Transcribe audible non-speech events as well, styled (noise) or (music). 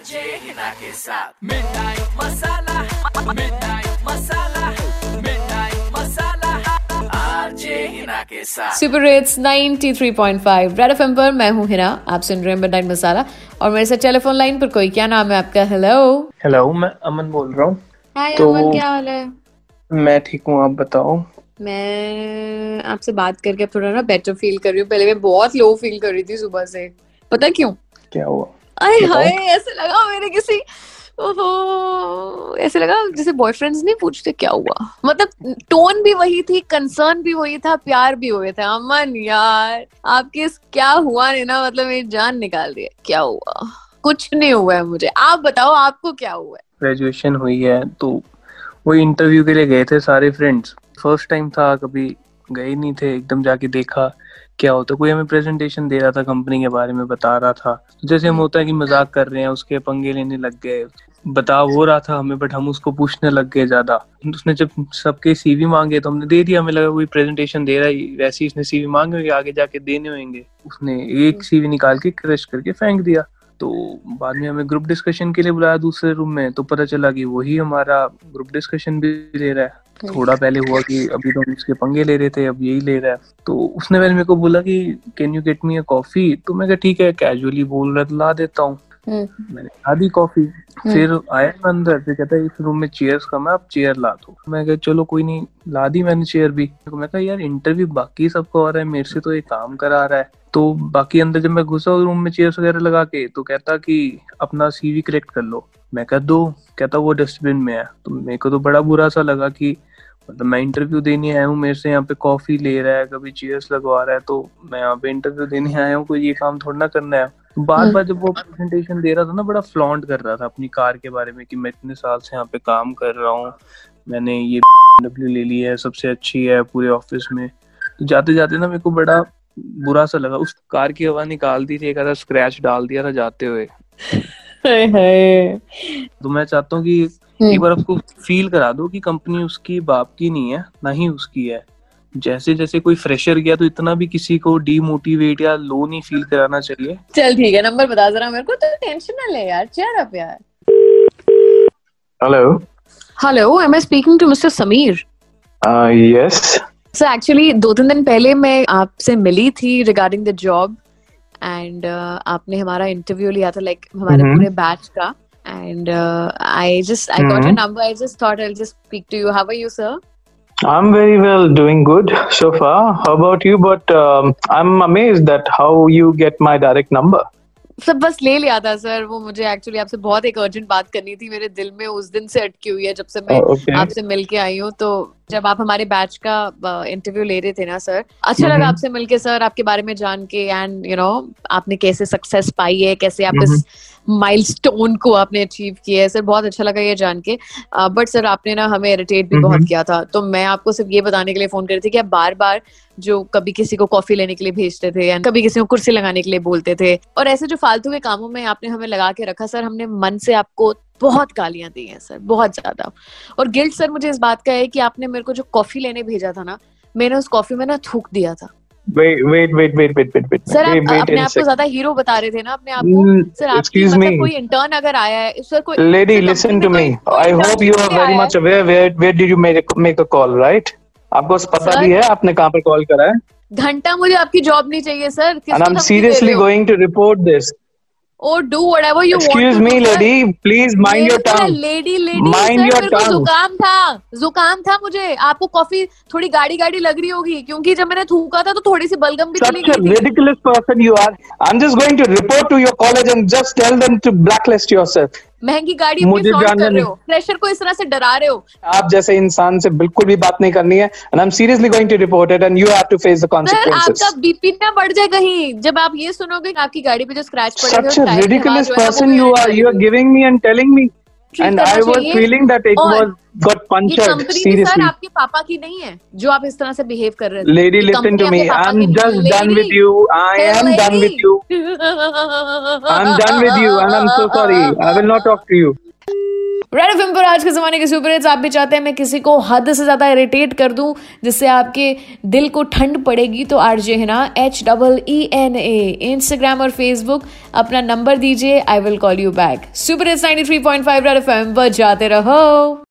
RJ Hina के साथ midnight masala midnight masala midnight masala RJ Hina के साथ सुपर रेट्स 93.5 रेड एफएम पर मैं हूँ हिना आप सुन रहे हैं मिडनाइट मसाला और मेरे साथ टेलीफोन लाइन पर कोई क्या नाम है आपका? हेलो हेलो मैं अमन बोल रहा हूँ। हाय तो- अमन क्या हाल है? मैं ठीक हूँ आप बताओ? मैं आपसे बात करके थोड़ा ना बेटर फील कर रही हूँ। पहले मैं बहुत लो फील कर रही थी सुबह से। पता क्यों? क्या हुआ? अरे हाय ऐसे लगा मेरे किसी ओहो ऐसे लगा जैसे बॉयफ्रेंड्स नहीं पूछते क्या हुआ? मतलब टोन भी वही थी कंसर्न भी वही था प्यार भी वही था। अमन यार आपके इस क्या हुआ ने ना मतलब मेरी जान निकाल दिया। क्या हुआ? कुछ नहीं हुआ है मुझे। आप बताओ आपको क्या हुआ है? ग्रेजुएशन हुई है तो वो इंटरव्यू के लिए गए थे सारे फ्रेंड्स फ़र्स्ट टाइम था कभी गए नहीं थे एकदम जाके देखा। क्या होता कोई हमें प्रेजेंटेशन दे रहा था कंपनी के बारे में बता रहा था। जैसे हम होता है कि मज़ाक कर रहे हैं उसके पंगे लेने लग गए। बता वो रहा था हमें बट हम उसको पूछने लग गए ज़्यादा। उसने जब सबके सीवी मांगे तो हमने दे दिया हमें लगा कोई प्रेजेंटेशन दे रहा है वैसे ही इसने सीवी मांगे होंगे आगे जाके देने होंगे। उसने एक सीवी निकाल के क्रश करके फेंक दिया। तो बाद में हमें ग्रुप डिस्कशन के लिए बुलाया दूसरे रूम में तो पता चला कि वही हमारा ग्रुप डिस्कशन भी ले रहा है। थोड़ा पहले हुआ कि अभी तो हम इसके पंगे ले रहे थे अब यही ले रहा है। तो उसने पहले मेरे को बोला कि can you get me a coffee तो मैं ठीक है कैजुअली बोल रहा तो ला देता हूँ। मैंने ला दी कॉफ़ी फिर आया मैं अंदर फिर कहता है इस रूम में चेयर्स कम है आप चेयर ला दो। मैं कहा चलो कोई नहीं ला दी मैंने चेयर भी। तो मैं कहा यार इंटरव्यू बाकी सबको आ रहा है मेरे से तो ये काम करा रहा है। तो बाकी अंदर जब मैं घुसा रूम में चेयर्स वगैरह लगा के तो कहता कि अपना सीवी कलेक्ट कर लो। मैं कहा दो। कहता वो डस्टबिन में है। तो मेरे को तो बड़ा बुरा सा लगा कि मतलब मैं इंटरव्यू देने आया हूँ मेरे से यहाँ पे कॉफ़ी ले रहा है कभी चेयर्स लगवा रहा है तो मैं यहाँ पे इंटरव्यू देने आया हूँ कोई ये काम थोड़ा ना करना है। बार बार जब वो प्रेजेंटेशन दे रहा था ना बड़ा फ्लॉन्ट कर रहा था अपनी कार के बारे में कि मैं इतने साल से यहाँ पे काम कर रहा हूँ मैंने ये डब्ल्यू ले ली है सबसे अच्छी है पूरे ऑफ़िस में। तो जाते जाते ना मेरे को बड़ा बुरा सा लगा उस कार की हवा निकाल दी थी एक आधा स्क्रैच डाल दिया था जाते हुए। (laughs) तो मैं चाहता हूँ कि हम्म। एक बार उसको फील करा दो कि कंपनी उसकी बाप की नहीं है ना ही उसकी है जैसे जैसे कोई फ्रेशर गया तो इतना भी किसी को डीमोटिवेट या लो नहीं फील कराना चाहिए चल ठीक है नंबर बता जरा मेरे को तो टेंशन ना ले यार चेयर अप यार Hello. Hello am I speaking to mister Sameer yes yes. Sir actually दो तीन दिन पहले मैं आपसे मिली थी रिगार्डिंग द जॉब एंड आपने हमारा इंटरव्यू लिया था लाइक like, हमारे Mhm. पूरे बैच का And I just I got your Mhm. Number I just thought I just speak to you how are you sir I'm very well, doing good so far. How about you? But um, I'm amazed that how you get my direct number. सब बस ले लिया था sir वो मुझे actually आपसे बहुत एक अर्जेंट बात करनी थी मेरे दिल में उस दिन से अटकी हुई है जब से मैं Oh, okay. आपसे मिल के आई हूँ तो जब आप हमारे बैच का इंटरव्यू ले रहे थे ना सर अच्छा लगा. आपसे मिलके सर आपके बारे में जान के एंड यू नो आपने कैसे सक्सेस पाई है कैसे आप इस माइलस्टोन को आपने अचीव किया है सर बहुत अच्छा लगा ये जान के बट सर आपने ना हमें इरिटेट भी बहुत. किया था तो मैं आपको सिर्फ़ ये बताने के लिए फ़ोन कर रही थी कि आप बार बार जो कभी किसी को कॉफ़ी लेने के लिए भेजते थे या कभी किसी को कुर्सी लगाने के लिए बोलते थे और ऐसे जो फालतू के कामों में आपने हमें लगा के रखा सर हमने मन से आपको बहुत गालियाँ दी हैं सर बहुत ज़्यादा और गिल्ट सर मुझे इस बात का है कि आपने मेरे को जो कॉफ़ी लेने भेजा था ना मैंने उस कॉफ़ी में ना थूक दिया था Wait, wait, wait, wait, wait, wait, wait. Sir wait, आप wait अपने आप को ज़्यादा हीरो बता रहे थे ना अपने आप को Mm, सर आपकी मतलब कोई इंटर्न अगर आया है सर कोई listen कंपनी to में me. कोई- कोई I intern hope you are छूट के very आया much aware where where did you make make a call, right? आपको पता भी है आपने कहाँ पर कॉल करा है। घंटा मुझे आपकी जॉब नहीं चाहिए सर and किसको I'm धमकी दे seriously रहे हो और do what you excuse me lady please mind your tongue lady lady mind your tongue जुकाम था जुकाम था मुझे। आपको कॉफ़ी थोड़ी गाड़ी गाड़ी लग रही होगी क्योंकि जब मैंने थूका था तो थोड़ी सी बलगम भी चली गई थी। Person you are I am just going to report to your college and just tell them to blacklist yourself महँगी गाड़ी मुझे कर रहे हो। प्रेशर को इस तरह से डरा रहे हो। आप जैसे इंसान से बिल्कुल भी बात नहीं करनी है and I am seriously going to report it and you have to face the consequences आपका बीपी ना बढ़ जाए कहीं जब आप ये सुनोगे आपकी गाड़ी पे जो स्क्रैच पड़े such ridiculous person you are you are giving me and telling telling and I was feeling that it was but punctured seriously आपके पापा की नहीं है जो आप इस तरह से बिहेव कर रहे हैं lady listen to me I am just done with you I am done with done with so sorry I will not talk to you red F पर आज के जमाने के सुपर हिट्स आप भी चाहते हैं मैं किसी को हद से ज़्यादा इरिटेट कर दूँ, जिससे आपके दिल को ठंड पड़ेगी तो R J Hina H double E N A Instagram और फेसबुक अपना नंबर दीजिए I will call you back super hits 93.5 red F M जाते रहो।